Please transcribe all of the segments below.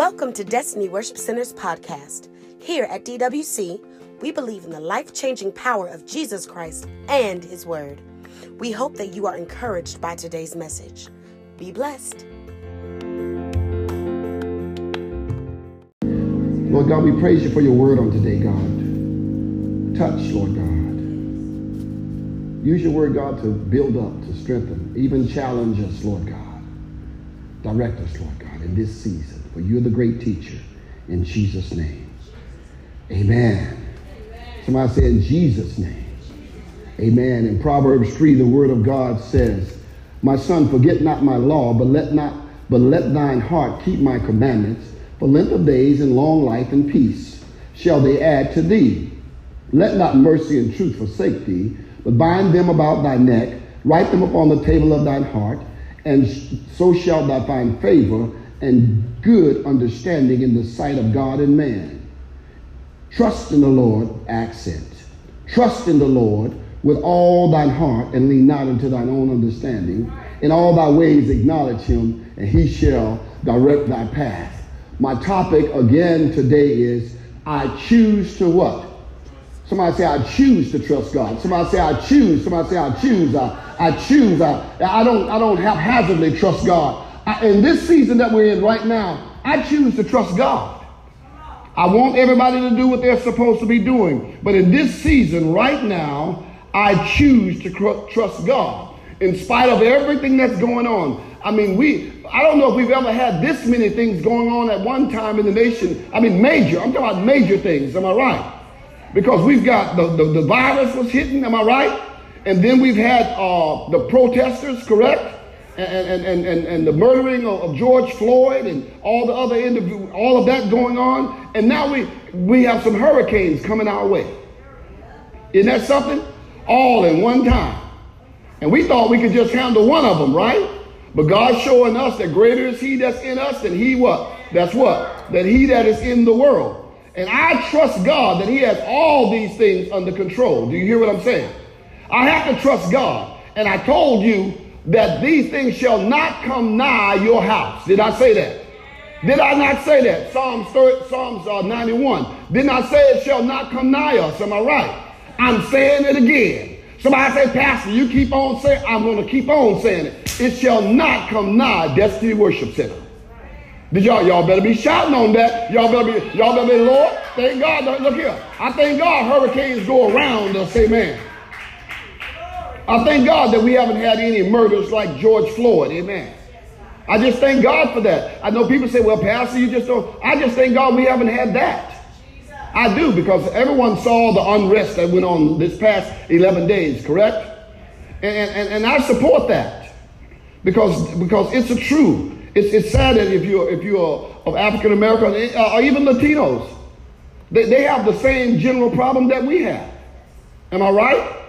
Welcome to Destiny Worship Center's podcast. Here at DWC, we believe in the life changing power of Jesus Christ and His Word. We hope that you are encouraged by today's message. Be blessed. Lord God, we praise you for your word on today, God. Touch, Lord God. Use your word, God, to build up, to strengthen, even challenge us, Lord God. Direct us, Lord God, in this season. For you're the great teacher. In Jesus' name. Amen. Somebody say in Jesus' name. Amen. In Proverbs 3, the word of God says, My son, forget not my law, but let not but let thine heart keep my commandments, for length of days and long life and peace shall they add to thee. Let not mercy and truth forsake thee, but bind them about thy neck, write them upon the table of thine heart, and so shalt thou find favor and good understanding in the sight of God and man. Trust in the Lord, accent. Trust in the Lord with all thine heart and lean not unto thine own understanding. In all thy ways acknowledge him, and he shall direct thy path. My topic again today is I choose to what? Somebody say, I choose to trust God. Somebody say, I choose. Somebody say, I choose. I, I choose. I, I don't I don't haphazardly trust God. In this season that we're in right now, I choose to trust God. I want everybody to do what they're supposed to be doing. But in this season right now, I choose to cr- trust God in spite of everything that's going on. I mean, we, I don't know if we've ever had this many things going on at one time in the nation. I mean, major, I'm talking about major things, am I right? Because we've got the, the, the virus was hitting, am I right? And then we've had uh, the protesters, correct? And, and, and, and the murdering of, George Floyd and all the other individuals, all of that going on. And now we, we have some hurricanes coming our way. Isn't that something? All in one time. And we thought we could just handle one of them, right? But God's showing us that greater is he that's in us than he what? That's what? That he that is in the world. And I trust God that he has all these things under control. Do you hear what I'm saying? I have to trust God. And I told you that these things shall not come nigh your house. Did I say that? Did I not say that? Psalms, 30, Psalms uh, 91. Didn't I say it shall not come nigh us? Am I right? I'm saying it again. Somebody say, Pastor, you keep on saying, I'm going to keep on saying it. It shall not come nigh Destiny Worship Center. Did y'all, y'all better be shouting on that. Y'all better be, y'all better be, Lord, thank God. Look here. I thank God hurricanes go around us. Amen. I thank God that we haven't had any murders like George Floyd. Amen. I just thank God for that. I know people say, well, Pastor, you just don't. I just thank God we haven't had that. I do because everyone saw the unrest that went on this past 11 days, correct? And, and, and I support that because, because it's a true. It's, it's sad that if you're, if you're of African American uh, or even Latinos, they, they have the same general problem that we have. Am I right?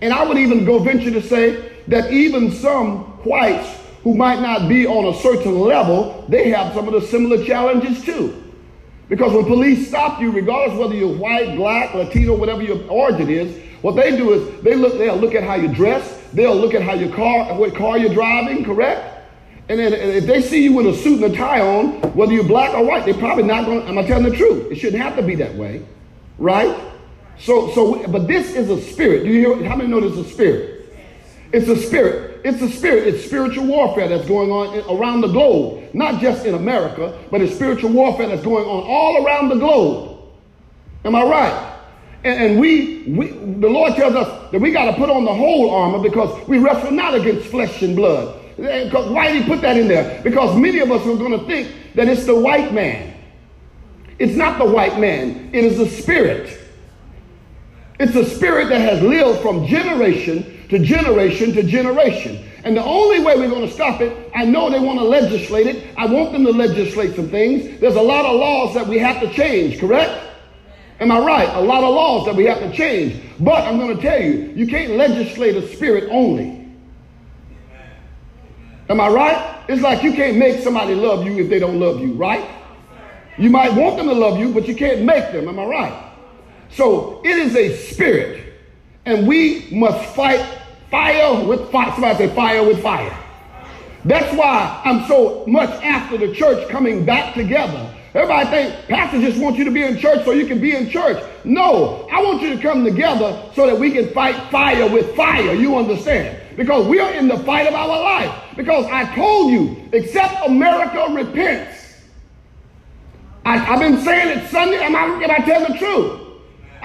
And I would even go venture to say that even some whites who might not be on a certain level, they have some of the similar challenges too. Because when police stop you, regardless whether you're white, black, Latino, whatever your origin is, what they do is they look, they'll look at how you dress, they'll look at how your car, what car you're driving, correct? And then if they see you with a suit and a tie on, whether you're black or white, they're probably not going, am I telling the truth? It shouldn't have to be that way, right? So, so, but this is a spirit. Do you hear? How many know this is a spirit? It's a spirit. It's a spirit. It's spiritual warfare that's going on around the globe, not just in America, but it's spiritual warfare that's going on all around the globe. Am I right? And, and we, we, the Lord tells us that we got to put on the whole armor because we wrestle not against flesh and blood. Eh, because why did he put that in there? Because many of us are going to think that it's the white man. It's not the white man. It is the spirit. It's a spirit that has lived from generation to generation to generation. And the only way we're going to stop it, I know they want to legislate it. I want them to legislate some things. There's a lot of laws that we have to change, correct? Am I right? A lot of laws that we have to change. But I'm going to tell you, you can't legislate a spirit only. Am I right? It's like you can't make somebody love you if they don't love you, right? You might want them to love you, but you can't make them. Am I right? So it is a spirit, and we must fight fire with fire. Somebody say fire with fire. That's why I'm so much after the church coming back together. Everybody think pastor just wants you to be in church so you can be in church. No, I want you to come together so that we can fight fire with fire. You understand? Because we are in the fight of our life. Because I told you, except America repents. I, have been saying it Sunday. Am I, am I telling the truth?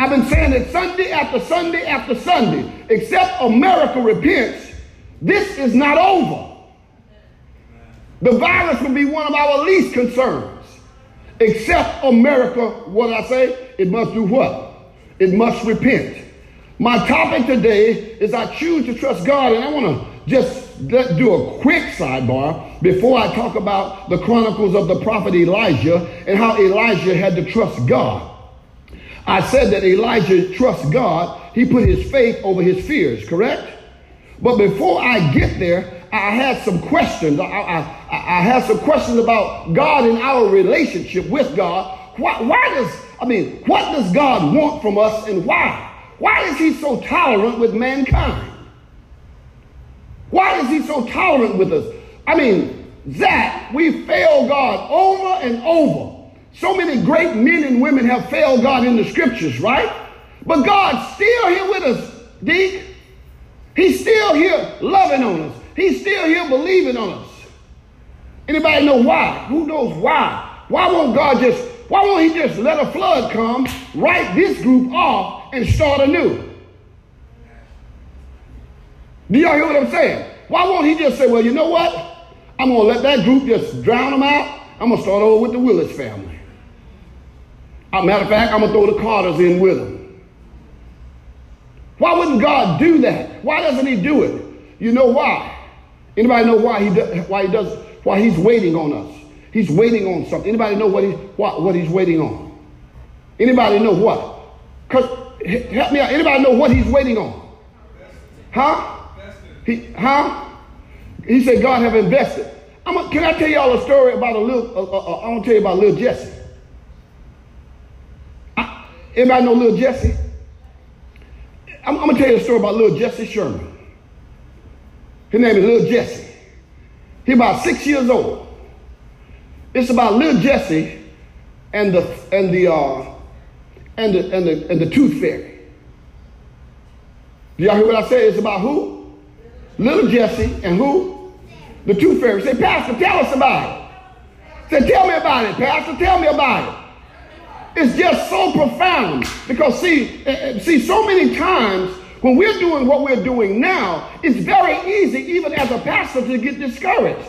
I've been saying it Sunday after Sunday after Sunday. Except America repents, this is not over. The virus will be one of our least concerns. Except America, what I say, it must do what? It must repent. My topic today is I choose to trust God, and I want to just do a quick sidebar before I talk about the chronicles of the prophet Elijah and how Elijah had to trust God. I said that Elijah trusts God. He put his faith over his fears, correct? But before I get there, I had some questions. I, I, I had some questions about God and our relationship with God. Why, why does, I mean, what does God want from us and why? Why is he so tolerant with mankind? Why is he so tolerant with us? I mean, Zach, we fail God over and over. So many great men and women have failed God in the scriptures, right? But God's still here with us, Deke. He's still here loving on us. He's still here believing on us. Anybody know why? Who knows why? Why won't God just, why won't he just let a flood come, write this group off, and start anew? Do y'all hear what I'm saying? Why won't he just say, well, you know what? I'm going to let that group just drown them out. I'm going to start over with the Willis family. A matter of fact, I'm going to throw the Carters in with them. Why wouldn't God do that? Why doesn't he do it? You know why? Anybody know why he does, why he does why he's waiting on us? He's waiting on something. Anybody know what he what, what he's waiting on? Anybody know what? Cause help me out. Anybody know what he's waiting on? Huh? He huh? He said God have invested. I'm a, can I tell y'all a story about a little? Uh, uh, uh I want to tell you about little Jesse. Anybody know little Jesse? I'm, I'm, gonna tell you a story about little Jesse Sherman. His name is little Jesse. He's about six years old. It's about little Jesse and the and the uh, and the and the and the tooth fairy. Do y'all hear what I say? It's about who? Little Jesse and who? The tooth fairy. Say, Pastor, tell us about it. Say, tell me about it, Pastor. Tell me about it. It's just so profound because see, eh, eh, see, so many times when we're doing what we're doing now, it's very easy, even as a pastor, to get discouraged.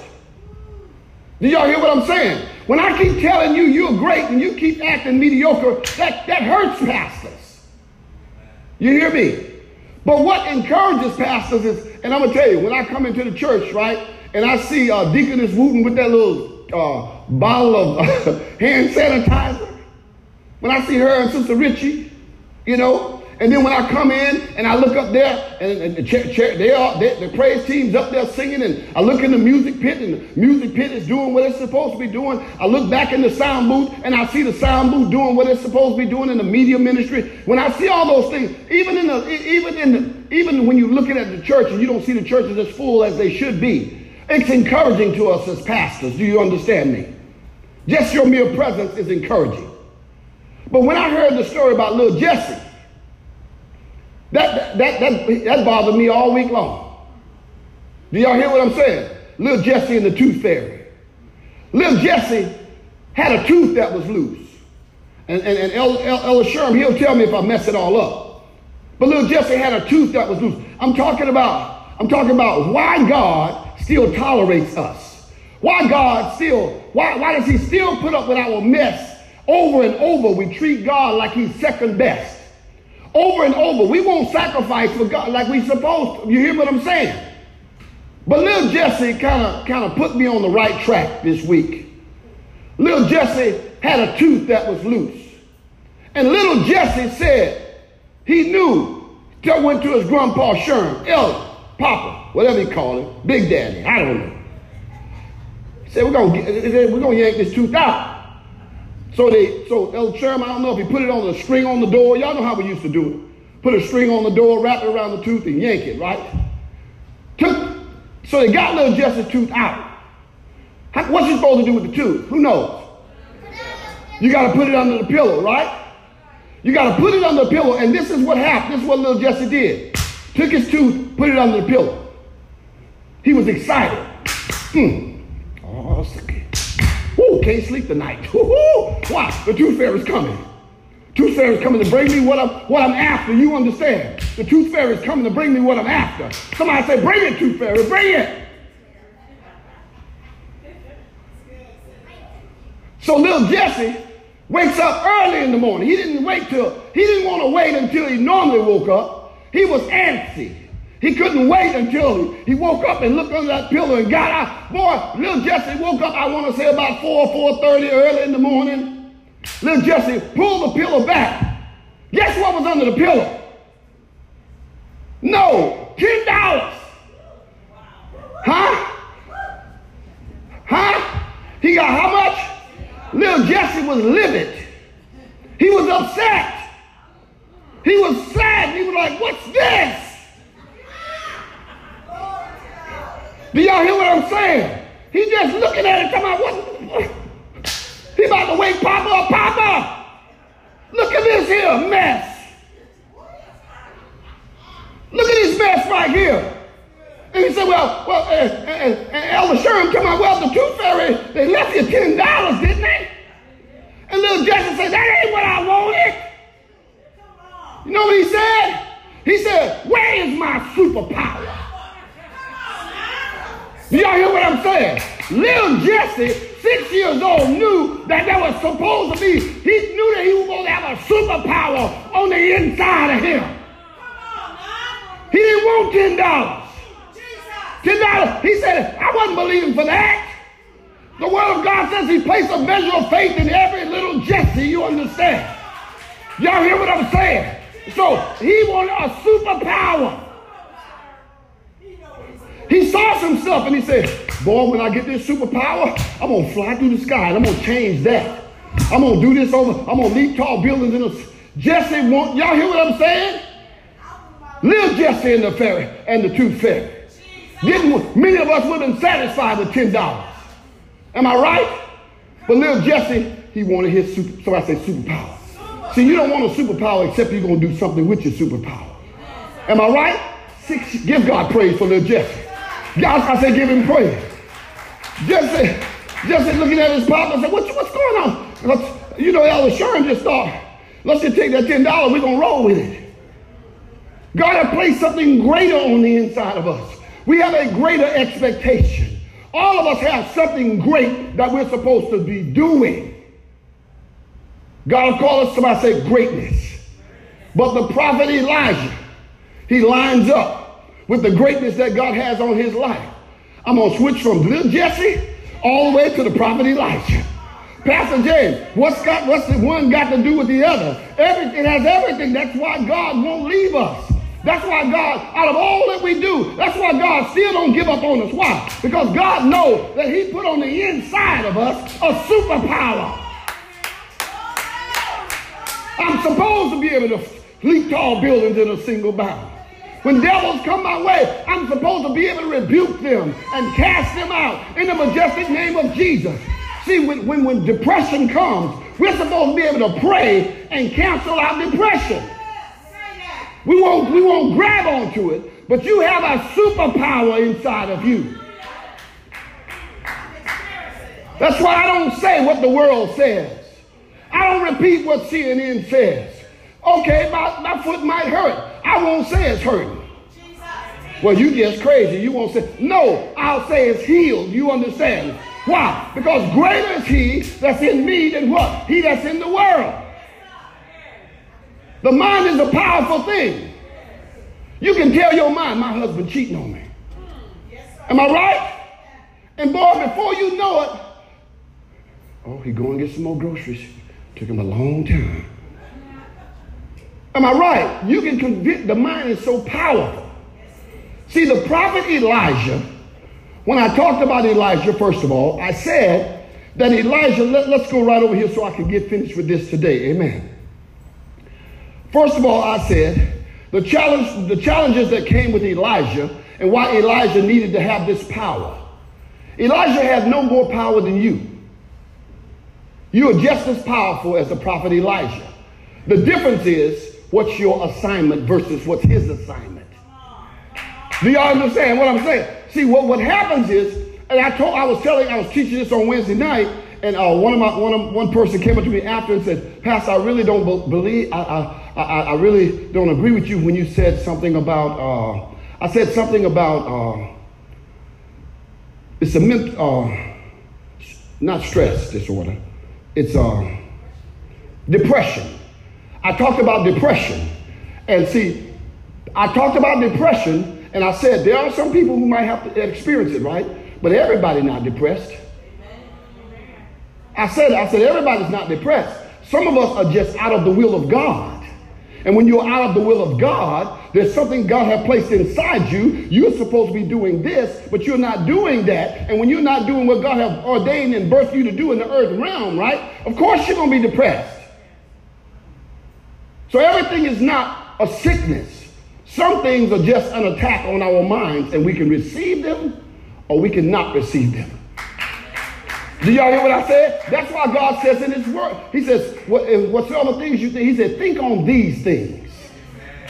Do y'all hear what I'm saying? When I keep telling you you're great and you keep acting mediocre, that, that hurts pastors. You hear me? But what encourages pastors is, and I'm gonna tell you, when I come into the church, right, and I see uh, Deaconess Wooten with that little uh, bottle of hand sanitizer, when I see her and Sister Richie, you know, and then when I come in and I look up there and, and the, chair, chair, they are, they, the praise team's up there singing and I look in the music pit and the music pit is doing what it's supposed to be doing. I look back in the sound booth and I see the sound booth doing what it's supposed to be doing in the media ministry. When I see all those things, even in the, even in the, even when you're looking at the church and you don't see the churches as full as they should be, it's encouraging to us as pastors. Do you understand me? Just your mere presence is encouraging. But when I heard the story about little Jesse, that, that, that, that bothered me all week long. Do y'all hear what I'm saying? Little Jesse and the tooth fairy. Little Jesse had a tooth that was loose. And, and, and Elder, Elder Sherm, he'll tell me if I mess it all up. But little Jesse had a tooth that was loose. I'm talking about, I'm talking about why God still tolerates us. Why God still, why, why does he still put up with our mess over and over, we treat God like he's second best. Over and over, we won't sacrifice for God like we supposed to. You hear what I'm saying? But little Jesse kind of kind of put me on the right track this week. Little Jesse had a tooth that was loose. And little Jesse said he knew. He went to his grandpa Sherm, Elder, Papa, whatever he called him, Big Daddy, I don't know. He said, we're gonna, we're gonna yank this tooth out. So they, so El Sherman, I don't know if he put it on the string on the door. Y'all know how we used to do it. Put a string on the door, wrap it around the tooth, and yank it, right? Took So they got little Jesse's tooth out. How, what's he supposed to do with the tooth? Who knows? You got to put it under the pillow, right? You got to put it under the pillow, and this is what happened. This is what little Jesse did. Took his tooth, put it under the pillow. He was excited. Hmm. Oh, Woo, can't sleep tonight. Woo-hoo. Why? The tooth fairy's coming. Tooth fairy's coming to bring me what I'm, what I'm after. You understand? The tooth fairy's coming to bring me what I'm after. Somebody say, bring it, tooth fairy, bring it. So little Jesse wakes up early in the morning. He didn't wait till, he didn't want to wait until he normally woke up. He was antsy. He couldn't wait until he woke up and looked under that pillow and got out. Boy, little Jesse woke up, I want to say about 4, 4.30 early in the morning. Little Jesse pulled the pillow back. Guess what was under the pillow? No, $10. Huh? Huh? He got how much? Little Jesse was livid. He was upset. He was sad. He was like, what's this? Do y'all hear what I'm saying? He just looking at it, talking about what? He about to wake Papa up, Papa. Look at this here mess. Look at this mess right here. And he said, well, well, and, and, and Elder Sherman come out, well, the tooth fairy, they left you $10, didn't they? And little Jesse said, that ain't what I wanted. You know what he said? He said, where is my superpower? Y'all hear what I'm saying? Little Jesse, six years old, knew that there was supposed to be, he knew that he was going to have a superpower on the inside of him. He didn't want $10. $10. He said, I wasn't believing for that. The word of God says he placed a measure of faith in every little Jesse, you understand? Y'all hear what I'm saying? So he wanted a superpower. He saw stuff and he said, Boy, when I get this superpower, I'm going to fly through the sky and I'm going to change that. I'm going to do this over. I'm going to leap tall buildings in a. Jesse want, y'all hear what I'm saying? Little Jesse and the fairy and the tooth fairy. Didn't, many of us would have been satisfied with $10. Am I right? But little Jesse, he wanted his super, so I say superpower. See, you don't want a superpower except you're going to do something with your superpower. Am I right? Six, give God praise for little Jesse. I said, give him praise. Jesse, Jesse looking at his papa said, what, what's going on? Let's, you know, Elder Sherman just thought, let's just take that $10, we're going to roll with it. God has placed something greater on the inside of us. We have a greater expectation. All of us have something great that we're supposed to be doing. God called us, to. somebody say greatness. But the prophet Elijah, he lines up with the greatness that God has on his life. I'm going to switch from little Jesse all the way to the prophet Elijah. Pastor James, what's got what's the one got to do with the other? Everything has everything. That's why God won't leave us. That's why God, out of all that we do, that's why God still don't give up on us. Why? Because God knows that He put on the inside of us a superpower. I'm supposed to be able to leap tall buildings in a single bound. When devils come my way, I'm supposed to be able to rebuke them and cast them out in the majestic name of Jesus. See, when, when, when depression comes, we're supposed to be able to pray and cancel out depression. We won't, we won't grab onto it, but you have a superpower inside of you. That's why I don't say what the world says. I don't repeat what CNN says. Okay, my, my foot might hurt. I won't say it's hurting. Well, you just crazy. You won't say, no, I'll say it's healed. You understand? Why? Because greater is he that's in me than what? He that's in the world. The mind is a powerful thing. You can tell your mind, my husband cheating on me. Am I right? And boy, before you know it, oh, he going and get some more groceries. Took him a long time. Am I right? You can convict, the mind is so powerful. See, the prophet Elijah, when I talked about Elijah, first of all, I said that Elijah, let, us go right over here so I can get finished with this today. Amen. First of all, I said the challenge, the challenges that came with Elijah and why Elijah needed to have this power. Elijah had no more power than you. You are just as powerful as the prophet Elijah. The difference is what's your assignment versus what's his assignment. Do y'all understand what I'm saying? See, what, what happens is, and I told I was telling, I was teaching this on Wednesday night, and uh, one of my one of, one person came up to me after and said, Pastor, I really don't be- believe, I, I, I, I really don't agree with you when you said something about, uh, I said something about, uh, it's a ment, uh, not stress disorder, it's uh, depression. I talked about depression, and see, I talked about depression, and I said there are some people who might have to experience it, right? But everybody not depressed. I said, I said, everybody's not depressed. Some of us are just out of the will of God. And when you're out of the will of God, there's something God has placed inside you. You're supposed to be doing this, but you're not doing that. And when you're not doing what God has ordained and birthed you to do in the earth realm, right? Of course you're going to be depressed. So everything is not a sickness. Some things are just an attack on our minds, and we can receive them or we can not receive them. Do y'all hear what I said? That's why God says in His Word, He says, what, whatsoever things you think, He said, think on these things.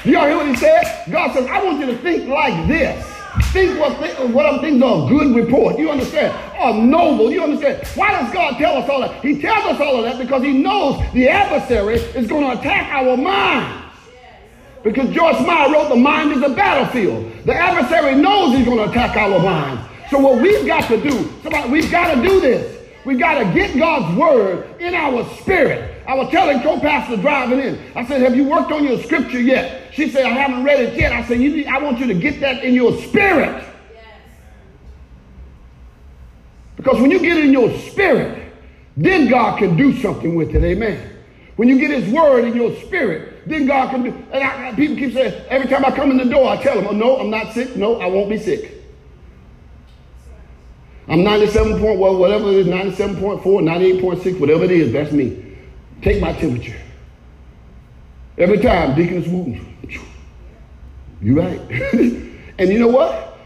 Do y'all hear what He said? God says, I want you to think like this. Think what, what I'm thinking of good report. You understand? Or noble. You understand? Why does God tell us all that? He tells us all of that because He knows the adversary is going to attack our mind. Because Joyce Meyer wrote, The mind is a battlefield. The adversary knows he's going to attack our minds. So, what we've got to do, somebody, we've got to do this. We've got to get God's word in our spirit. I was telling co-pastor driving in. I said, "Have you worked on your scripture yet?" She said, "I haven't read it yet." I said, you need, "I want you to get that in your spirit." Because when you get it in your spirit, then God can do something with it. Amen. When you get His word in your spirit, then God can do. And I, people keep saying, every time I come in the door, I tell them, "Oh no, I'm not sick. No, I won't be sick." I'm 97 point, well, whatever it is, 97.4, 98.6, whatever it is, that's me. Take my temperature. Every time, Deaconess Wooten, you right. and you know what?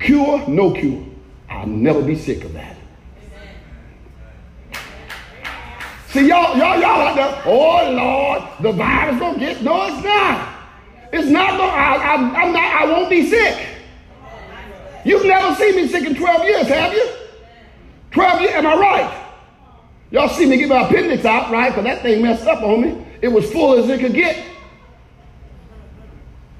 Cure, no cure. I'll never be sick of that. See, y'all, y'all, y'all out there, oh Lord, the virus gonna get, no, it's not. It's not, gonna, I, I, I'm not, I won't be sick. You've never seen me sick in 12 years, have you? 12 years, am I right? Y'all see me get my appendix out, right? Because that thing messed up on me. It was full as it could get.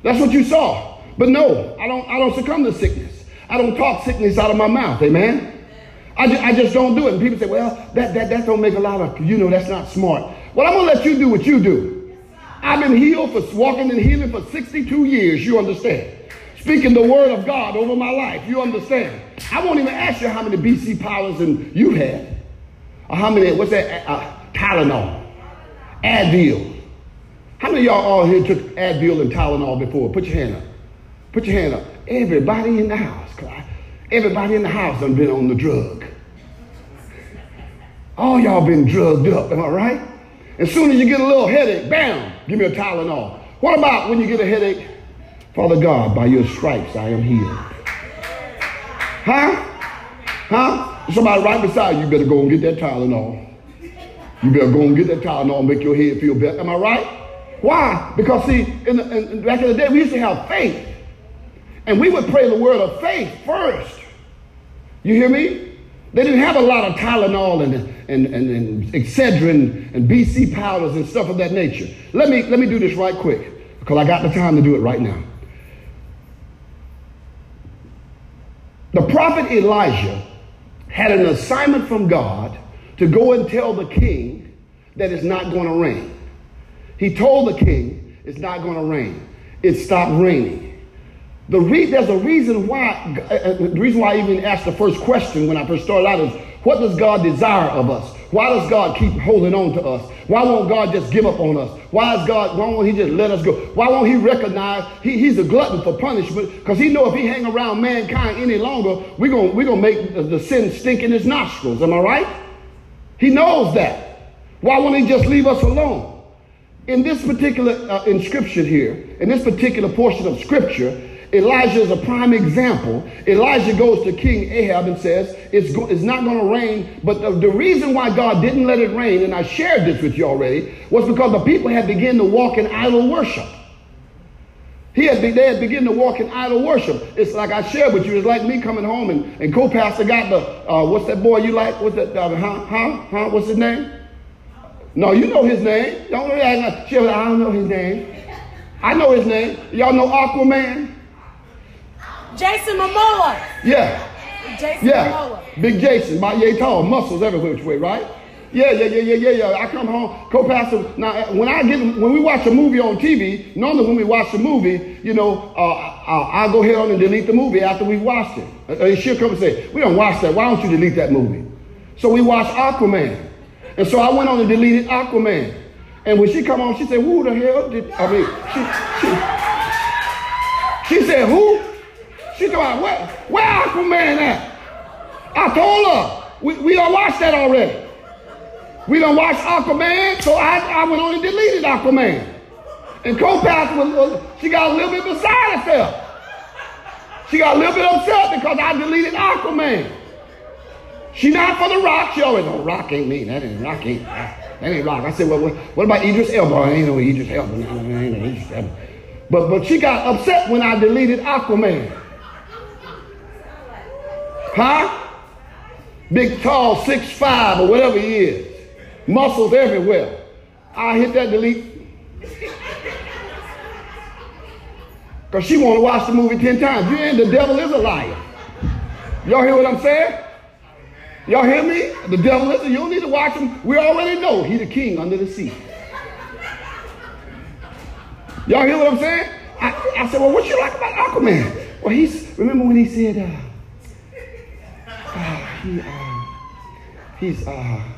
That's what you saw. But no, I don't, I don't succumb to sickness. I don't talk sickness out of my mouth, amen? I just, I just don't do it. And people say, well, that, that, that don't make a lot of, you know, that's not smart. Well, I'm going to let you do what you do. I've been healed for walking and healing for 62 years, you understand? Speaking the word of God over my life, you understand? I won't even ask you how many BC powders and you had. Or how many, what's that, uh, Tylenol, Advil. How many y'all all here took Advil and Tylenol before? Put your hand up. Put your hand up. Everybody in the house, Clyde. Everybody in the house done been on the drug. All y'all been drugged up, am I right? As soon as you get a little headache, bam, give me a Tylenol. What about when you get a headache? Father God, by your stripes I am healed. Huh? Huh? Somebody right beside you better go and get that Tylenol. You better go and get that Tylenol and make your head feel better. Am I right? Why? Because see, in the, in, back in the day, we used to have faith. And we would pray the word of faith first. You hear me? They didn't have a lot of Tylenol and, and, and, and Excedrin and BC powders and stuff of that nature. Let me, let me do this right quick because I got the time to do it right now. The prophet Elijah had an assignment from God to go and tell the king that it's not going to rain. He told the king it's not going to rain. It stopped raining. The re- there's a reason why, uh, the reason why I even asked the first question when I first started out is, what does God desire of us? Why does God keep holding on to us? Why won't God just give up on us? Why is God, why won't he just let us go? Why won't he recognize he, he's a glutton for punishment? Because he know if he hang around mankind any longer, we're gonna we're gonna make the, the sin stink in his nostrils. Am I right? He knows that. Why won't he just leave us alone? In this particular uh, inscription here, in this particular portion of scripture, Elijah is a prime example. Elijah goes to King Ahab and says, It's, go- it's not going to rain. But the, the reason why God didn't let it rain, and I shared this with you already, was because the people had begun to walk in idol worship. He had be, they had begun to walk in idol worship. It's like I shared with you. It's like me coming home and, and co-pastor got the, uh, what's that boy you like? What's that, uh, huh, huh, huh? What's his name? No, you know his name. Don't really act like, I don't know his name. I know his name. Y'all know Aquaman? Jason Momoa. Yeah. Jason Yeah, Momoa. Big Jason, my yay tall, muscles everywhere which way, right? Yeah, yeah, yeah, yeah, yeah, yeah. I come home, co-pastor. Now, when I get when we watch a movie on TV, normally when we watch a movie, you know, uh, I'll, I'll go ahead on and delete the movie after we watched it. Uh, uh, she'll come and say, "We don't watch that. Why don't you delete that movie?" So we watched Aquaman, and so I went on and deleted Aquaman. And when she come on, she said, "Who the hell did?" I mean, she she, she said, "Who?" She told me, where, where Aquaman at? I told her, we, we don't watch that already. We don't watch Aquaman, so I, I went on and deleted Aquaman. And co-pastor was, she got a little bit beside herself. She got a little bit upset because I deleted Aquaman. She not for the rock. She always, oh, rock ain't me. That ain't rock ain't, that ain't rock. I said, well, what, what about Idris Elba? I ain't no Idris Elba. No, no, ain't no Idris Elba. But, but she got upset when I deleted Aquaman. Huh? Big, tall, six five or whatever he is. Muscles everywhere. I hit that delete. Because she want to watch the movie 10 times. You ain't the devil is a liar. Y'all hear what I'm saying? Y'all hear me? The devil is, you don't need to watch him. We already know he the king under the sea. Y'all hear what I'm saying? I, I said, well, what you like about Aquaman? Well, he's, remember when he said, uh, uh, he, uh, he's, uh,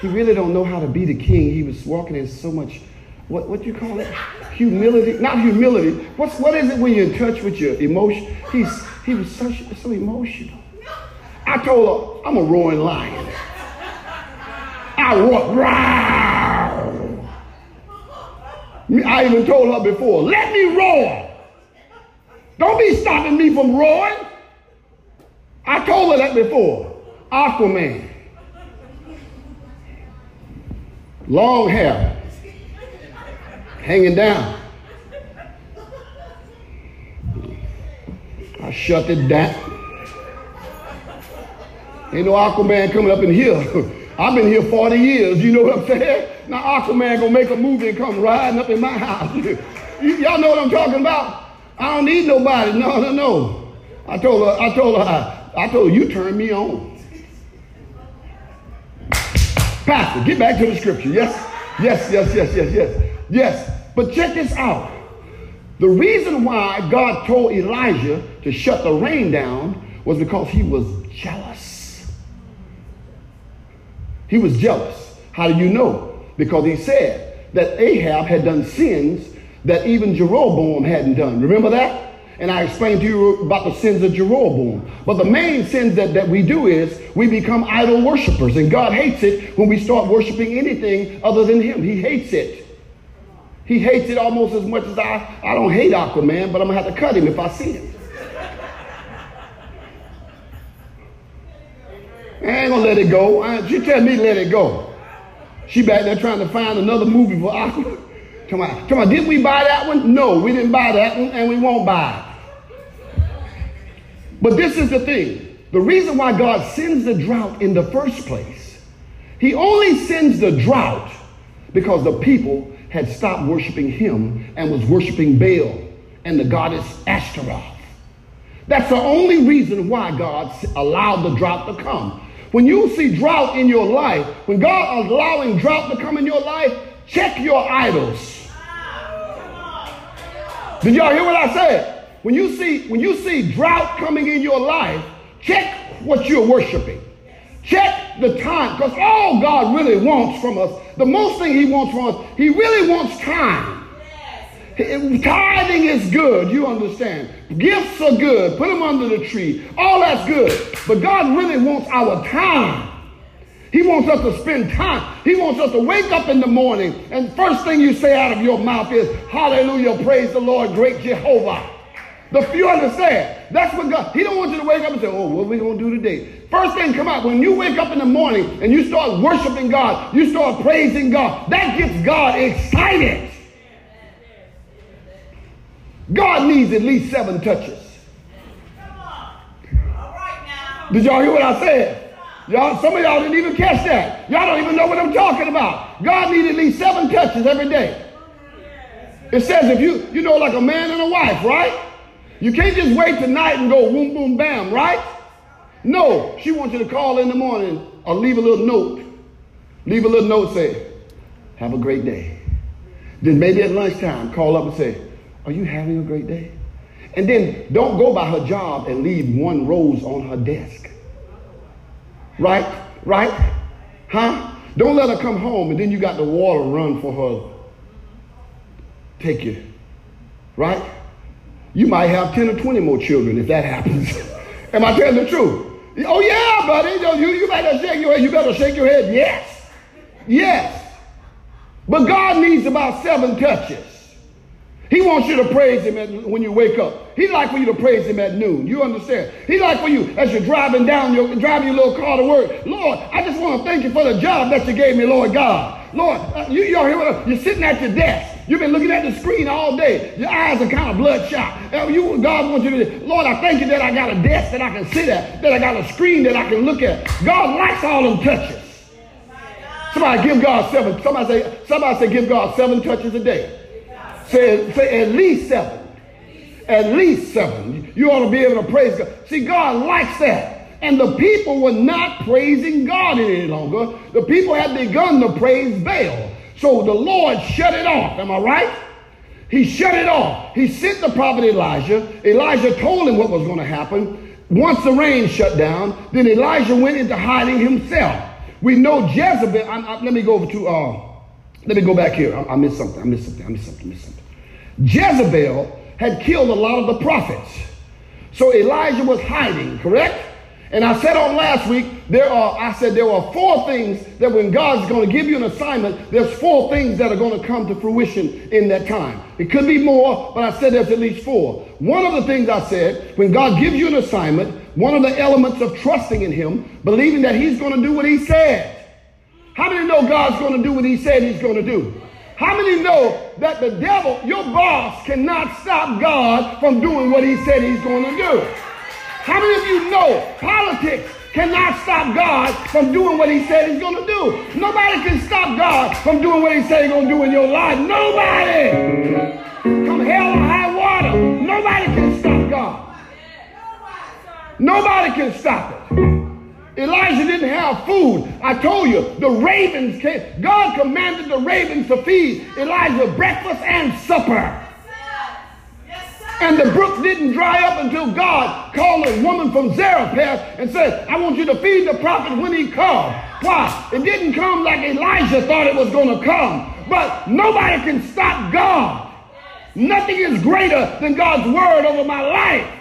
he really don't know how to be the king. He was walking in so much, what, what do you call it? Humility, not humility. What's, what is it when you're in touch with your emotion? He's, he was such, so emotional. I told her, I'm a roaring lion. I roar, roar. I even told her before, let me roar. Don't be stopping me from roaring. I told her that before. Aquaman. Long hair. Hanging down. I shut it down. Ain't no Aquaman coming up in here. I've been here 40 years, you know what I'm saying? Now Aquaman gonna make a movie and come riding up in my house. Y'all know what I'm talking about? I don't need nobody. No, no, no. I told her, I told her, I, I told her, you turn me on. Pastor, get back to the scripture. Yes, yes, yes, yes, yes, yes. Yes. But check this out. The reason why God told Elijah to shut the rain down was because he was jealous. He was jealous. How do you know? Because he said that Ahab had done sins that even Jeroboam hadn't done. Remember that? And I explained to you about the sins of Jeroboam. But the main sins that, that we do is we become idol worshipers. And God hates it when we start worshiping anything other than him. He hates it. He hates it almost as much as I, I don't hate Aquaman, but I'm going to have to cut him if I see him. I ain't going to let it go. I- She tell me let it go. She back there trying to find another movie for Aqua. Come on, come on. Did we buy that one? No, we didn't buy that one, and we won't buy it. But this is the thing. The reason why God sends the drought in the first place, He only sends the drought because the people had stopped worshiping Him and was worshiping Baal and the goddess Ashtaroth. That's the only reason why God allowed the drought to come. When you see drought in your life, when God is allowing drought to come in your life, check your idols. Did y'all hear what I said? When you see when you see drought coming in your life, check what you're worshiping. Check the time, because all God really wants from us, the most thing He wants from us, He really wants time. Tithing is good, you understand. Gifts are good. Put them under the tree. All that's good. But God really wants our time. He wants us to spend time. He wants us to wake up in the morning and first thing you say out of your mouth is, Hallelujah, praise the Lord, great Jehovah. The few understand. That's what God, He don't want you to wake up and say, oh, what are we going to do today? First thing come out, when you wake up in the morning and you start worshiping God, you start praising God, that gets God excited. God needs at least seven touches. Did y'all hear what I said? Y'all, some of y'all didn't even catch that. Y'all don't even know what I'm talking about. God needs at least seven touches every day. It says if you, you know, like a man and a wife, right? You can't just wait tonight and go boom, boom, bam, right? No, she wants you to call in the morning or leave a little note. Leave a little note say, have a great day. Then maybe at lunchtime, call up and say, are you having a great day? And then don't go by her job and leave one rose on her desk. Right? Right? Huh? Don't let her come home and then you got the water run for her. Take you. Right? You might have 10 or 20 more children if that happens. Am I telling the truth? Oh yeah, buddy. You, you better shake your head. You better shake your head. Yes. Yes. But God needs about seven touches. He wants you to praise him at, when you wake up. He'd like for you to praise him at noon. You understand? He'd like for you as you're driving down your driving your little car to work. Lord, I just want to thank you for the job that you gave me, Lord God. Lord, uh, you, what you're sitting at your desk. You've been looking at the screen all day. Your eyes are kind of bloodshot. You, God wants you to, Lord, I thank you that I got a desk that I can sit at, that I got a screen that I can look at. God likes all them touches. Somebody give God seven. Somebody say, somebody say, give God seven touches a day. Say, say at least seven. At least seven. You ought to be able to praise God. See, God likes that. And the people were not praising God any longer. The people had begun to praise Baal. So the Lord shut it off. Am I right? He shut it off. He sent the prophet Elijah. Elijah told him what was going to happen. Once the rain shut down, then Elijah went into hiding himself. We know Jezebel. I, I, let me go over to. Uh, let me go back here. I, I missed something. I missed something. I missed something. I missed something. Jezebel had killed a lot of the prophets. So Elijah was hiding, correct? And I said on last week, there are, I said there are four things that when God's going to give you an assignment, there's four things that are going to come to fruition in that time. It could be more, but I said there's at least four. One of the things I said, when God gives you an assignment, one of the elements of trusting in Him, believing that He's going to do what He said. How many know God's going to do what He said He's going to do? How many know that the devil, your boss, cannot stop God from doing what he said he's going to do? How many of you know politics cannot stop God from doing what he said he's going to do? Nobody can stop God from doing what he said he's going to do in your life. Nobody. Come hell or high water. Nobody can stop God. Nobody can stop it. Elijah didn't have food. I told you, the ravens came. God commanded the ravens to feed Elijah breakfast and supper. And the brook didn't dry up until God called a woman from Zarephath and said, I want you to feed the prophet when he comes. Why? It didn't come like Elijah thought it was going to come. But nobody can stop God. Nothing is greater than God's word over my life.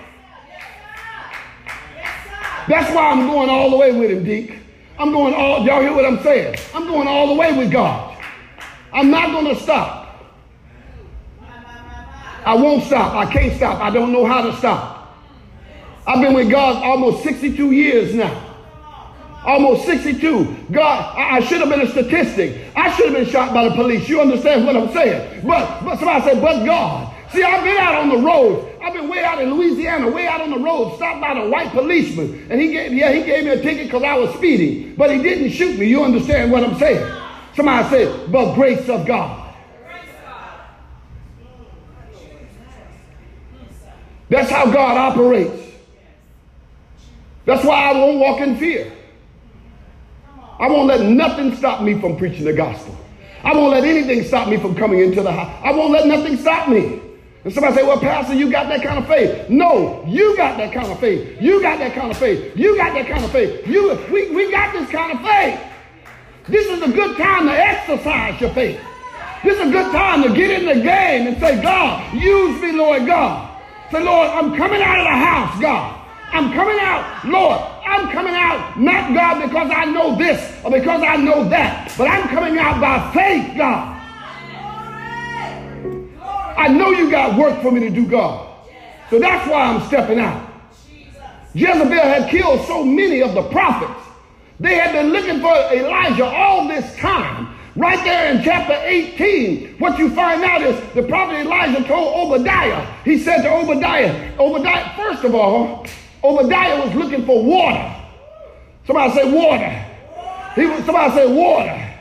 That's why I'm going all the way with him, Deke. I'm going all, y'all hear what I'm saying? I'm going all the way with God. I'm not going to stop. I won't stop. I can't stop. I don't know how to stop. I've been with God almost 62 years now. Almost 62. God, I, I should have been a statistic. I should have been shot by the police. You understand what I'm saying? But, but somebody said, but God. See, I've been out on the road. I've been way out in Louisiana, way out on the road, stopped by the white policeman. And he gave, yeah, he gave me a ticket because I was speeding. But he didn't shoot me. You understand what I'm saying? Somebody said, but grace of God. That's how God operates. That's why I won't walk in fear. I won't let nothing stop me from preaching the gospel. I won't let anything stop me from coming into the house. I won't let nothing stop me. And somebody say, well, Pastor, you got that kind of faith. No, you got that kind of faith. You got that kind of faith. You got that kind of faith. You, we, we got this kind of faith. This is a good time to exercise your faith. This is a good time to get in the game and say, God, use me, Lord God. Say, Lord, I'm coming out of the house, God. I'm coming out, Lord. I'm coming out, not God because I know this or because I know that, but I'm coming out by faith, God. I know you got work for me to do, God. So that's why I'm stepping out. Jezebel had killed so many of the prophets. They had been looking for Elijah all this time. Right there in chapter 18, what you find out is the prophet Elijah told Obadiah, he said to Obadiah, Obadiah, first of all, Obadiah was looking for water. Somebody say water. He was, somebody say water.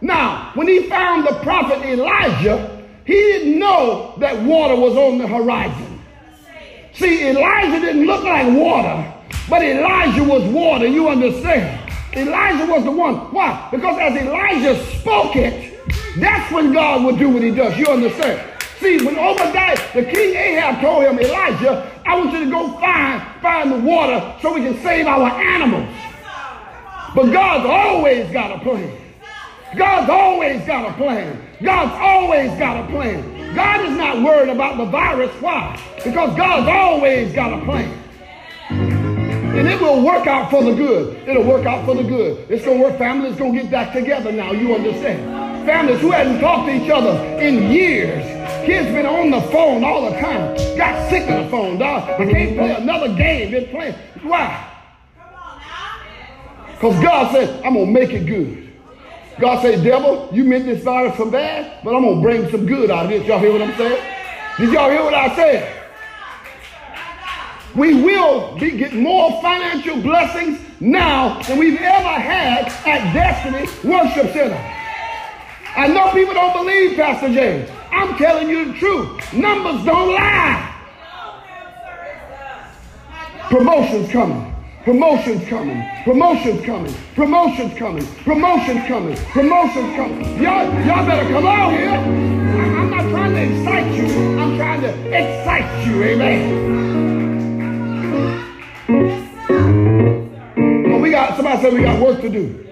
Now, when he found the prophet Elijah, he didn't know that water was on the horizon. See, Elijah didn't look like water, but Elijah was water. You understand? Elijah was the one. Why? Because as Elijah spoke it, that's when God would do what he does. You understand? See, when Obadiah, the king Ahab told him, Elijah, I want you to go find, find the water so we can save our animals. But God's always got a plan. God's always got a plan. God's always got a plan. God is not worried about the virus. Why? Because God's always got a plan. And it will work out for the good. It'll work out for the good. It's going to work. Families going to get back together now. You understand? Families who hadn't talked to each other in years. Kids been on the phone all the time. Got sick of the phone, dog. They can't play another game. Been playing. Why? Because God said, I'm going to make it good. God said, devil, you meant this virus so bad, but I'm going to bring some good out of this. Y'all hear what I'm saying? Did y'all hear what I said? We will be, get more financial blessings now than we've ever had at Destiny Worship Center. I know people don't believe Pastor James. I'm telling you the truth. Numbers don't lie. Promotions coming. Promotions coming. Promotions coming. Promotions coming. Promotions coming. Promotions coming. Y'all, y'all better come out here. I'm not trying to excite you. I'm trying to excite you. Amen. Somebody said we got work to do.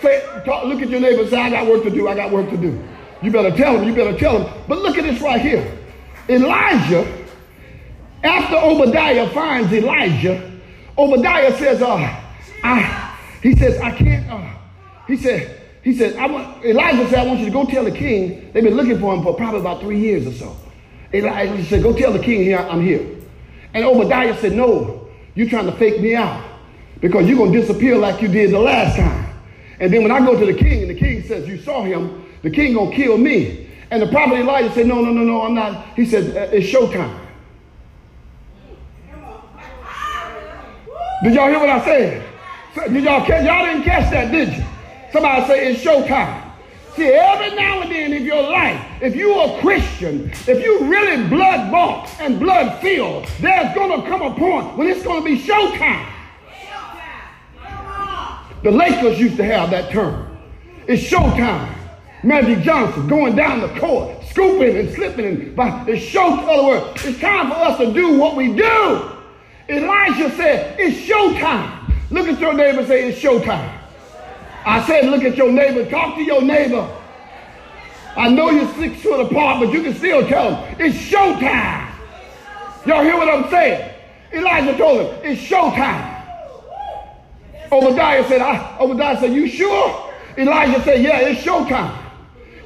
Say, talk, look at your neighbor say, I got work to do, I got work to do. You better tell him, you better tell him. But look at this right here. Elijah, after Obadiah finds Elijah, Obadiah says, uh, I, he says, I can't, uh, he said, he said, I want, Elijah said, I want you to go tell the king. They've been looking for him for probably about three years or so. Elijah said, go tell the king here, I'm here. And Obadiah said, no, you're trying to fake me out because you're going to disappear like you did the last time. And then when I go to the king and the king says, you saw him, the king going to kill me. And the prophet Elijah said, no, no, no, no, I'm not. He said, uh, it's showtime. Did y'all hear what I said? Did y'all catch? Y'all didn't catch that, did you? Somebody say it's showtime. See, every now and then in your life, if you're a Christian, if you really blood bought and blood filled, there's going to come a point when it's going to be showtime. The Lakers used to have that term. It's showtime. Magic Johnson going down the court, scooping and slipping. And, but it's show, in other words, it's time for us to do what we do. Elijah said, it's showtime. Look at your neighbor say, it's showtime. I said, look at your neighbor. Talk to your neighbor. I know you're six foot apart, but you can still tell it's showtime. Y'all hear what I'm saying? Elijah told him, it's showtime. Obadiah said, I, Obadiah said, you sure? Elijah said, yeah, it's showtime.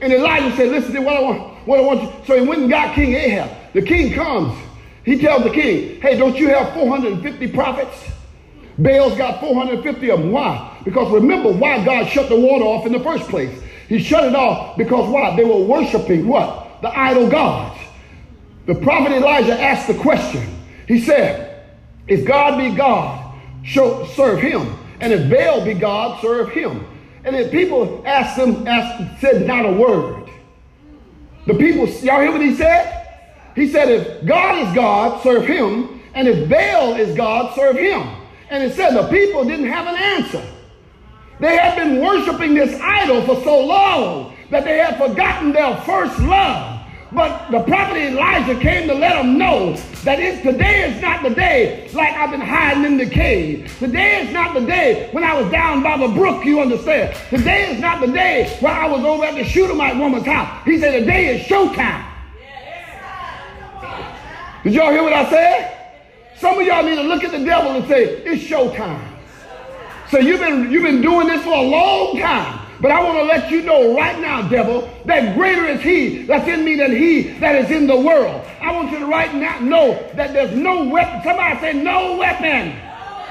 And Elijah said, listen to what I want, what I want you. So he went and got King Ahab. The king comes. He tells the king, hey, don't you have 450 prophets? Baal's got 450 of them. Why? Because remember why God shut the water off in the first place. He shut it off because why? They were worshiping what? The idol gods. The prophet Elijah asked the question. He said, if God be God, show, serve him. And if Baal be God, serve him. And then people asked him, asked, said not a word. The people, y'all hear what he said? He said, if God is God, serve him. And if Baal is God, serve him. And it said the people didn't have an answer. They had been worshiping this idol for so long that they had forgotten their first love. But the prophet Elijah came to let them know that it, today is not the day like I've been hiding in the cave. Today is not the day when I was down by the brook, you understand. Today is not the day where I was over at the Shunammite woman's house. He said, today is showtime. Did y'all hear what I said? Some of y'all need to look at the devil and say, it's showtime. So you've been, you've been doing this for a long time. But I want to let you know right now, devil, that greater is he that's in me than he that is in the world. I want you to right now know that there's no weapon. Somebody say, no weapon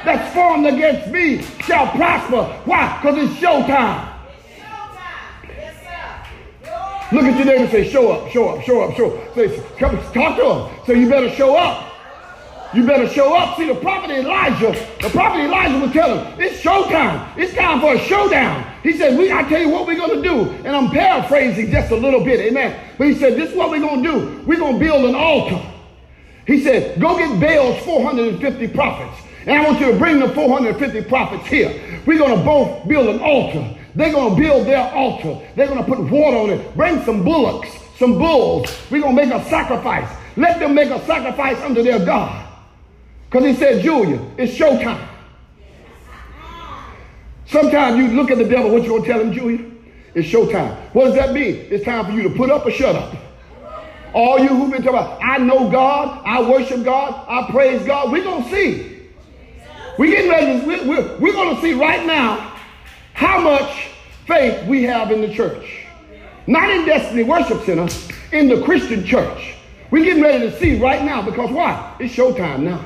that's formed against me shall prosper. Why? Because it's showtime. Look at your neighbor and say, show up, show up, show up, show up. Say, come talk to him. So you better show up. You better show up. See, the prophet Elijah, the prophet Elijah would tell him, it's showtime. It's time for a showdown. He said, we, I tell you what we're going to do. And I'm paraphrasing just a little bit, amen. But he said, this is what we're going to do. We're going to build an altar. He said, go get Baal's 450 prophets. And I want you to bring the 450 prophets here. We're going to both build an altar. They're going to build their altar. They're going to put water on it. Bring some bullocks, some bulls. We're going to make a sacrifice. Let them make a sacrifice unto their God. Because he said, Julia, it's showtime. Sometimes you look at the devil, what you to tell him, Julia? It's showtime. What does that mean? It's time for you to put up or shut up. All you who've been talking about, I know God, I worship God, I praise God, we're to see. We're getting ready, we're, we're, we're to see right now how much faith we have in the church. Not in Destiny Worship Center, in the Christian church. We're getting ready to see right now because why? It's showtime now.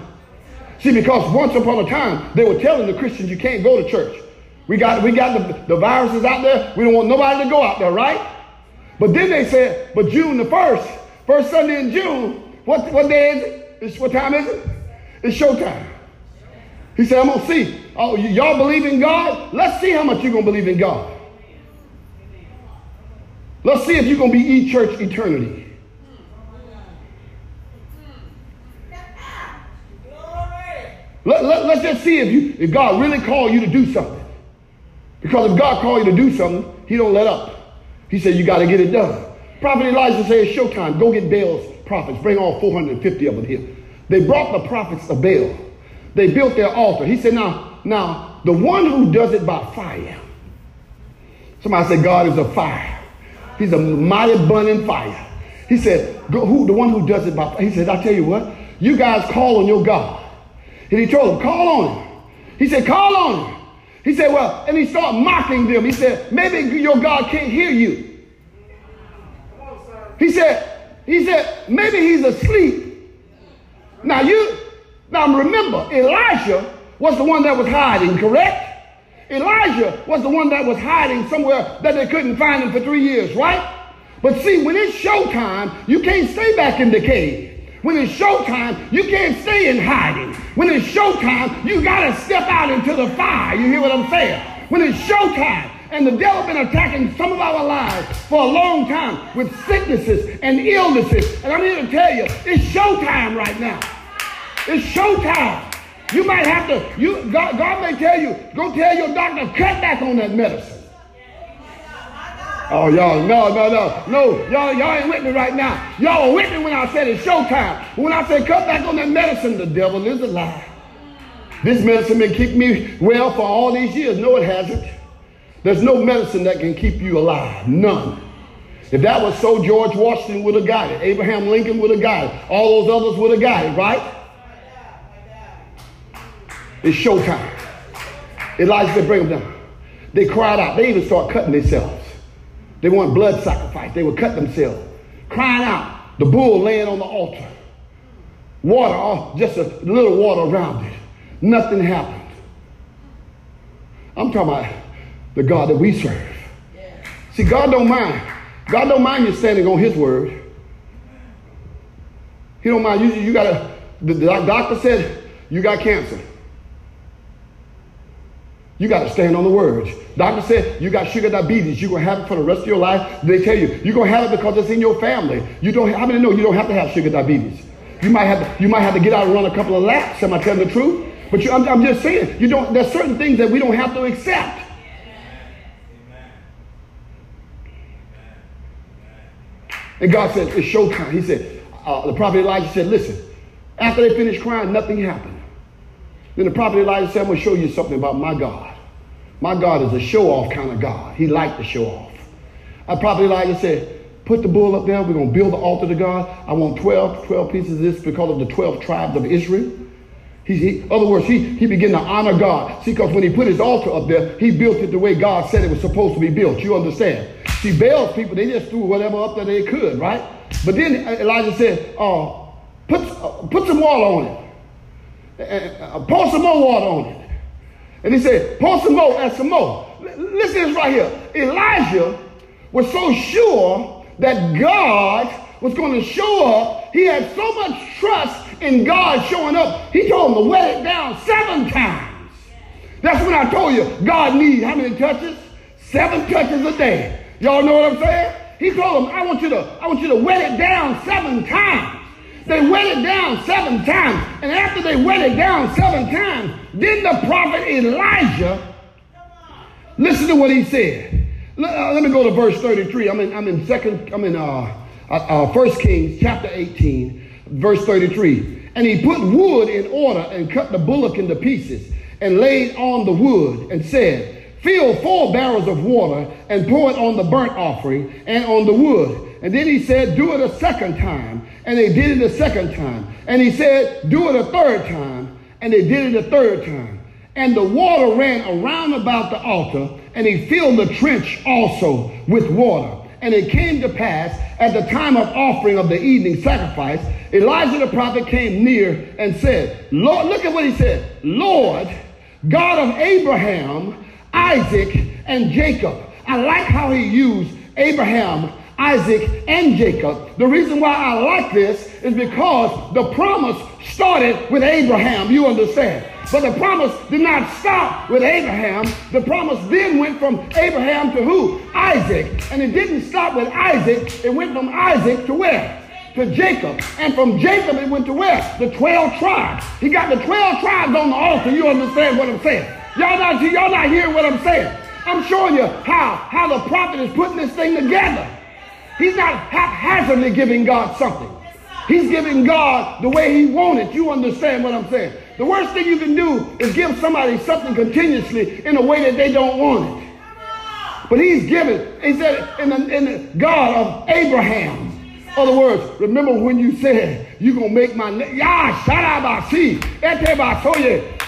See, because once upon a time, they were telling the Christians you can't go to church. We got, we got the, the viruses out there. We don't want nobody to go out there, right? But then they said, but June the 1st, first Sunday in June, what, what day is it? It's, what time is it? It's showtime. He said, I'm going to see. Oh, y- y'all believe in God? Let's see how much you're going to believe in God. Let's see if you're going to be e-church eternity. Let, let, let's just see if, you, if God really called you to do something. Because if God called you to do something, he don't let up. He said, you got to get it done. Prophet Elijah said, it's showtime. Go get Baal's prophets. Bring all 450 of them here. They brought the prophets of Baal. They built their altar. He said, now, now, the one who does it by fire. Somebody said, God is a fire. He's a mighty burning fire. He said, who, the one who does it by fire. He said, I tell you what, you guys call on your God. And he told them, call on him. He said, call on him. He said, well, and he started mocking them. He said, maybe your God can't hear you. He said, he said, maybe he's asleep. Now you, now remember, Elijah was the one that was hiding, correct? Elijah was the one that was hiding somewhere that they couldn't find him for three years, right? But see, when it's showtime, you can't stay back in the cave. When it's showtime, you can't stay in hiding. When it's showtime, you got to step out into the fire. You hear what I'm saying? When it's showtime, and the devil been attacking some of our lives for a long time with sicknesses and illnesses. And I'm here to tell you, it's showtime right now. It's showtime. You might have to, you God, God may tell you, go tell your doctor, cut back on that medicine. Oh, y'all, no, no, no, no, y'all, y'all ain't with me right now. Y'all were with me when I said it's showtime. When I said cut back on that medicine, the devil is a lie. This medicine been keeping me well for all these years. No, it hasn't. There's no medicine that can keep you alive. None. If that was so, George Washington would have got it. Abraham Lincoln would have got it. All those others would have got it, right? It's showtime. Elijah said, bring them down. They cried out. They even start cutting themselves. They want blood sacrifice. They would cut themselves. Crying out. The bull laying on the altar. Water, uh, just a little water around it. Nothing happened. I'm talking about the God that we serve. See, God don't mind. God don't mind you standing on his word. He don't mind. You, you got the, the doctor said you got cancer. You got to stand on the words. Doctor said you got sugar diabetes. You're going to have it for the rest of your life. They tell you you're going to have it because it's in your family. You don't. How many know you don't have to have sugar diabetes? You might have to, you might have to get out and run a couple of laps. Am I telling the truth? But you, I'm, I'm just saying you don't. There's certain things that we don't have to accept. And God said, it's showtime. He said, uh, the prophet Elijah said, listen, after they finished crying, nothing happened. Then the prophet Elijah said, I'm going to show you something about my God. My God is a show off kind of God. He liked to show off. A prophet Elijah said, Put the bull up there. We're going to build the altar to God. I want 12, 12 pieces of this because of the 12 tribes of Israel. He, he, other words, he, he began to honor God. See, because when he put his altar up there, he built it the way God said it was supposed to be built. You understand? See, Baal's people, they just threw whatever up there they could, right? But then Elijah said, uh, put, uh, put some water on it. Uh, uh, pour some more water on it. And he said, pour some more and some more. Listen to this right here. Elijah was so sure that God was going to show up. He had so much trust in God showing up. He told him to wet it down seven times. That's when I told you God needs how many touches? Seven touches a day. Y'all know what I'm saying? He told him, I want you to, I want you to wet it down seven times. They wet it down seven times. And after they wet it down seven times, then the prophet Elijah, listen to what he said. Let, uh, let me go to verse 33. I'm in, I'm in second, I'm in uh, uh, uh, First Kings chapter 18, verse 33. And he put wood in order and cut the bullock into pieces and laid on the wood and said, Fill four barrels of water and pour it on the burnt offering and on the wood. And then he said, Do it a second time. And they did it a second time. And he said, Do it a third time. And they did it a third time. And the water ran around about the altar, and he filled the trench also with water. And it came to pass at the time of offering of the evening sacrifice, Elijah the prophet came near and said, Lord, look at what he said, Lord, God of Abraham, Isaac, and Jacob. I like how he used Abraham, Isaac, and Jacob. The reason why I like this is because the promise started with Abraham. You understand? But the promise did not stop with Abraham. The promise then went from Abraham to who? Isaac. And it didn't stop with Isaac. It went from Isaac to where? To Jacob. And from Jacob it went to where? The 12 tribes. He got the 12 tribes on the altar. You understand what I'm saying? Y'all not, y'all not hearing what I'm saying. I'm showing you how, how the prophet is putting this thing together. He's not haphazardly giving God something. He's giving God the way he wanted. You understand what I'm saying? The worst thing you can do is give somebody something continuously in a way that they don't want it. But he's given, he said, in the, in the God of Abraham. Other words, remember when you said, you're going to make my name,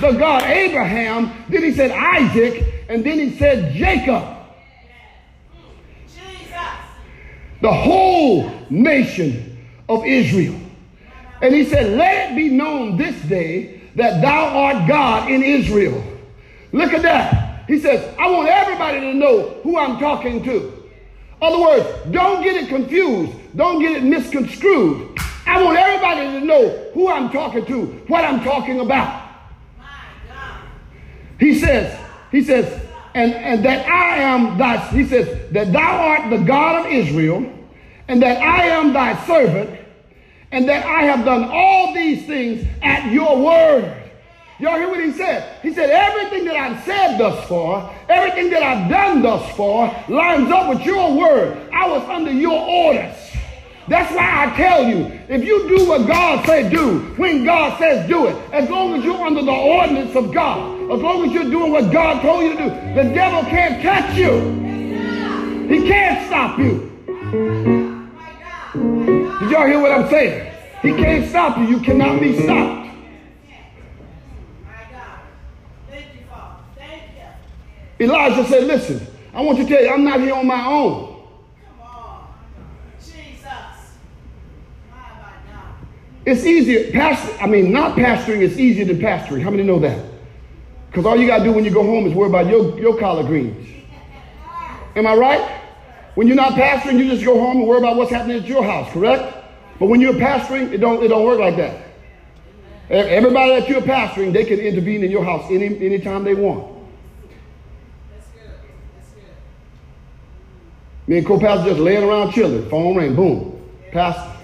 the God Abraham, then he said Isaac, and then he said Jacob. The whole nation of Israel. And he said, let it be known this day that thou art God in Israel. Look at that. He says, I want everybody to know who I'm talking to. Other words, don't get it confused. Don't get it misconstrued. I want everybody to know who I'm talking to, what I'm talking about. He says, he says, and, and that I am thy, he says, that thou art the God of Israel, and that I am thy servant, and that I have done all these things at your word. Y'all hear what he said? He said, everything that I've said thus far, everything that I've done thus far lines up with your word. I was under your orders. That's why I tell you, if you do what God said do, when God says do it, as long as you're under the ordinance of God, as long as you're doing what God told you to do, the devil can't touch you. He can't stop you. Did y'all hear what I'm saying? He can't stop you. You cannot be stopped. My God. Thank you, Paul. Thank you. Elijah said, listen, I want you to tell you, I'm not here on my own. It's easier, pastor, I mean, not pastoring is easier than pastoring. How many know that? Because all you got to do when you go home is worry about your, your collard greens. Am I right? When you're not pastoring, you just go home and worry about what's happening at your house, correct? But when you're pastoring, it don't, it don't work like that. Everybody that you're pastoring, they can intervene in your house any anytime they want. That's good. That's good. Me and co-pastor just laying around chilling. Phone ring, boom, pastor.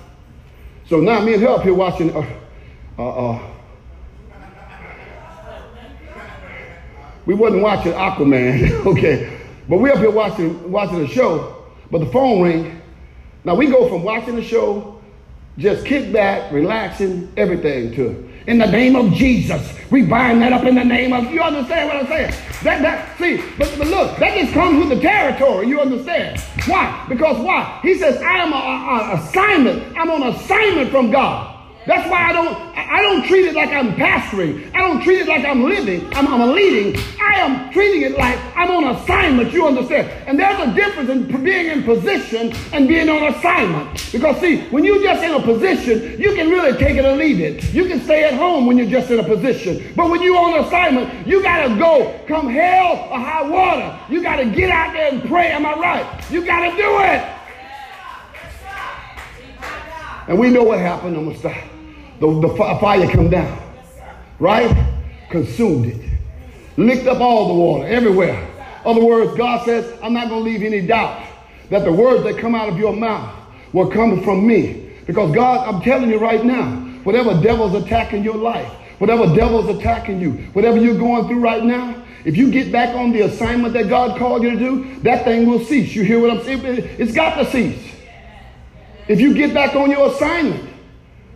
So now me and her up here watching. Uh, uh, uh, we wasn't watching Aquaman, okay, but we up here watching watching a show. But the phone ring. Now we go from watching the show, just kick back, relaxing, everything to in the name of Jesus. We bind that up in the name of, you understand what I'm saying? That, that, see, but, but look, that just comes with the territory, you understand? Why? Because why? He says, I am an assignment. I'm on assignment from God. That's why I don't I don't treat it like I'm pastoring. I don't treat it like I'm living. I'm, I'm leading. I am treating it like I'm on assignment. You understand? And there's a difference in being in position and being on assignment. Because see, when you're just in a position, you can really take it or leave it. You can stay at home when you're just in a position. But when you're on assignment, you gotta go come hell or high water. You gotta get out there and pray. Am I right? You gotta do it. And we know what happened. I'm gonna stop the, the fire come down, right? Consumed it, licked up all the water everywhere. Other words, God says, I'm not going to leave any doubt that the words that come out of your mouth will come from me. Because God, I'm telling you right now, whatever devil's attacking your life, whatever devil's attacking you, whatever you're going through right now, if you get back on the assignment that God called you to do, that thing will cease. You hear what I'm saying? It's got to cease. If you get back on your assignment,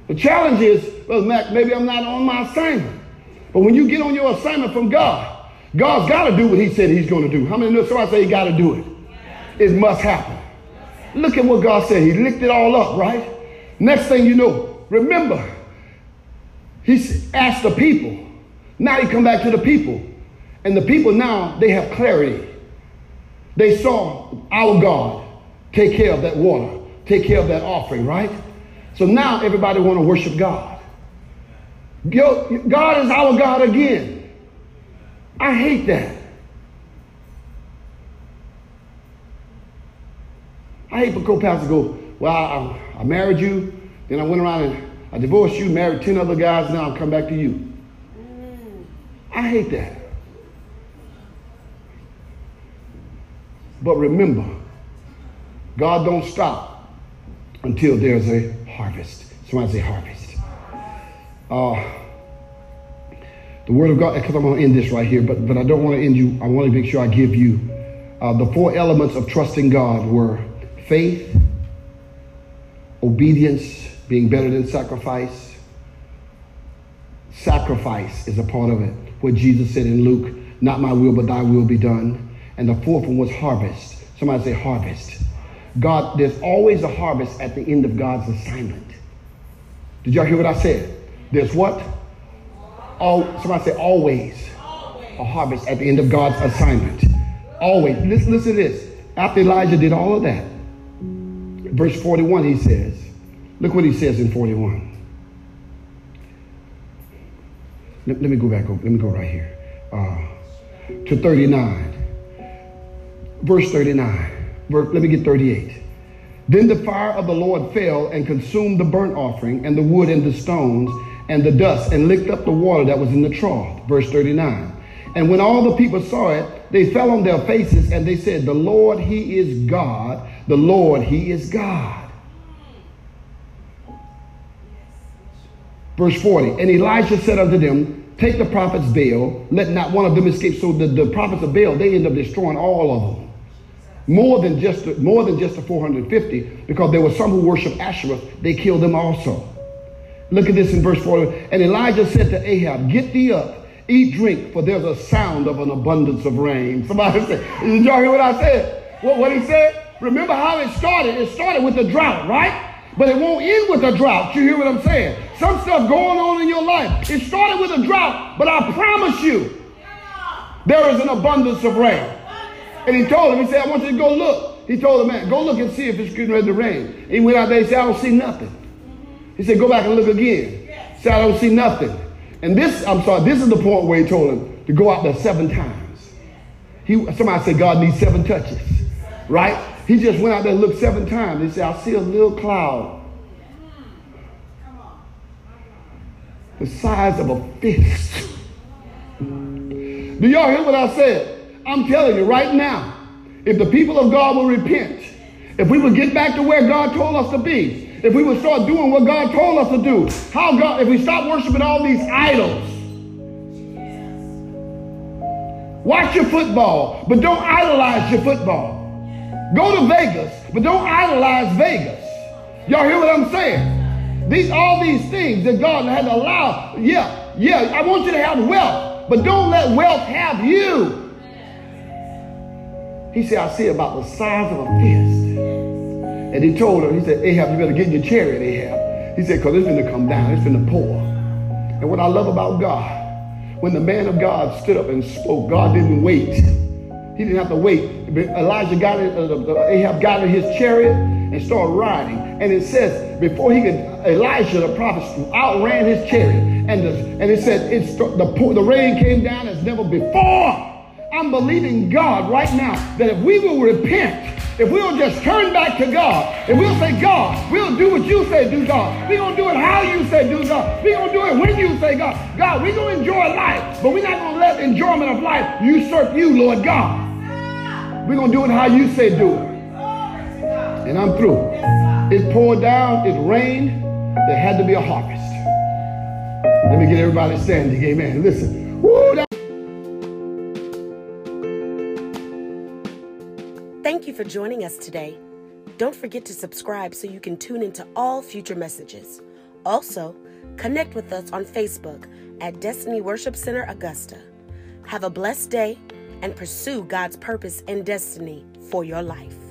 the challenge is, well, Mac, maybe I'm not on my assignment. But when you get on your assignment from God, God's got to do what he said he's going to do. How many know somebody say he got to do it? It must happen. Look at what God said. He licked it all up, right? Next thing you know, remember, he asked the people. Now he come back to the people. And the people now, they have clarity. They saw our God take care of that water, take care of that offering, right? So now everybody want to worship God. God is our God again. I hate that. I hate for co-pastors go, well, I, I, married you, then I went around and I divorced you, married 10 other guys, now I'm come back to you. I hate that. But remember, God don't stop until there's a harvest. Somebody say harvest. Uh, the word of God, because I'm going to end this right here, but, but I don't want to end you. I want to make sure I give you uh, the four elements of trusting God were faith, obedience, being better than sacrifice. Sacrifice is a part of it. What Jesus said in Luke, not my will, but thy will be done. And the fourth one was harvest. Somebody say harvest. God, there's always a harvest at the end of God's assignment. Did y'all hear what I said? There's what? All, somebody say always a harvest at the end of God's assignment. Always. Listen, listen to this. After Elijah did all of that, verse 41, he says, look what he says in 41. Let, let me go back. Over. Let me go right here. Uh, to 39. Verse 39 let me get 38. Then the fire of the Lord fell and consumed the burnt offering and the wood and the stones and the dust and licked up the water that was in the trough. Verse 39. And when all the people saw it, they fell on their faces and they said, The Lord, He is God. The Lord, He is God. Verse 40. And Elijah said unto them, Take the prophets Baal, let not one of them escape. So the, the prophets of Baal, they end up destroying all of them more than just more than just the 450 because there were some who worshiped Asherah. They killed them also. Look at this in verse 40. And Elijah said to Ahab, Get thee up, eat, drink, for there's a sound of an abundance of rain. Somebody said, Did y'all hear what I said? What, what he said? Remember how it started? It started with a drought, right? But it won't end with a drought. You hear what I'm saying? Some stuff going on in your life. It started with a drought, but I promise you, there is an abundance of rain. And he told him, he said, I want you to go look. He told the man, go look and see if it's getting ready to rain. he went out there, he said, I don't see nothing. He said, go back and look again. He said, I don't see nothing. And this, I'm sorry, this is the point where he told him to go out there seven times. He, somebody said God needs seven touches, right? He just went out there and looked seven times. He said, I see a little cloud the size of a fist. Do y'all hear what I said? I'm telling you right now, if the people of God will repent, if we would get back to where God told us to be, if we would start doing what God told us to do, how God, if we stop worshiping all these idols, watch your football, but don't idolize your football. Go to Vegas, but don't idolize Vegas. Y'all hear what I'm saying? These all these things that God had allowed. Yeah, yeah, I want you to have wealth, but don't let wealth have you. He said, I see about the size of a fist. And he told her, he said, Ahab, you better get in your chariot, Ahab. He said, because it's going to come down, it's going to pour. And what I love about God, when the man of God stood up and spoke, God didn't wait. He didn't have to wait. Elijah got it, uh, Ahab got in his chariot and started riding. And it says, before he could, Elijah, the prophet, outran his chariot. And, the, and it said, it's, the, the rain came down as never before. I'm believing God right now that if we will repent, if we'll just turn back to God, if we'll say, God, we'll do what you say do, God. We're going to do it how you say do, God. We're going to do it when you say, God. God, we're going to enjoy life, but we're not going to let enjoyment of life usurp you, Lord God. We're going to do it how you say do it. And I'm through. It poured down, it rained, there had to be a harvest. Let me get everybody standing. Amen. Listen. Woo, Thank you for joining us today. Don't forget to subscribe so you can tune into all future messages. Also, connect with us on Facebook at Destiny Worship Center Augusta. Have a blessed day and pursue God's purpose and destiny for your life.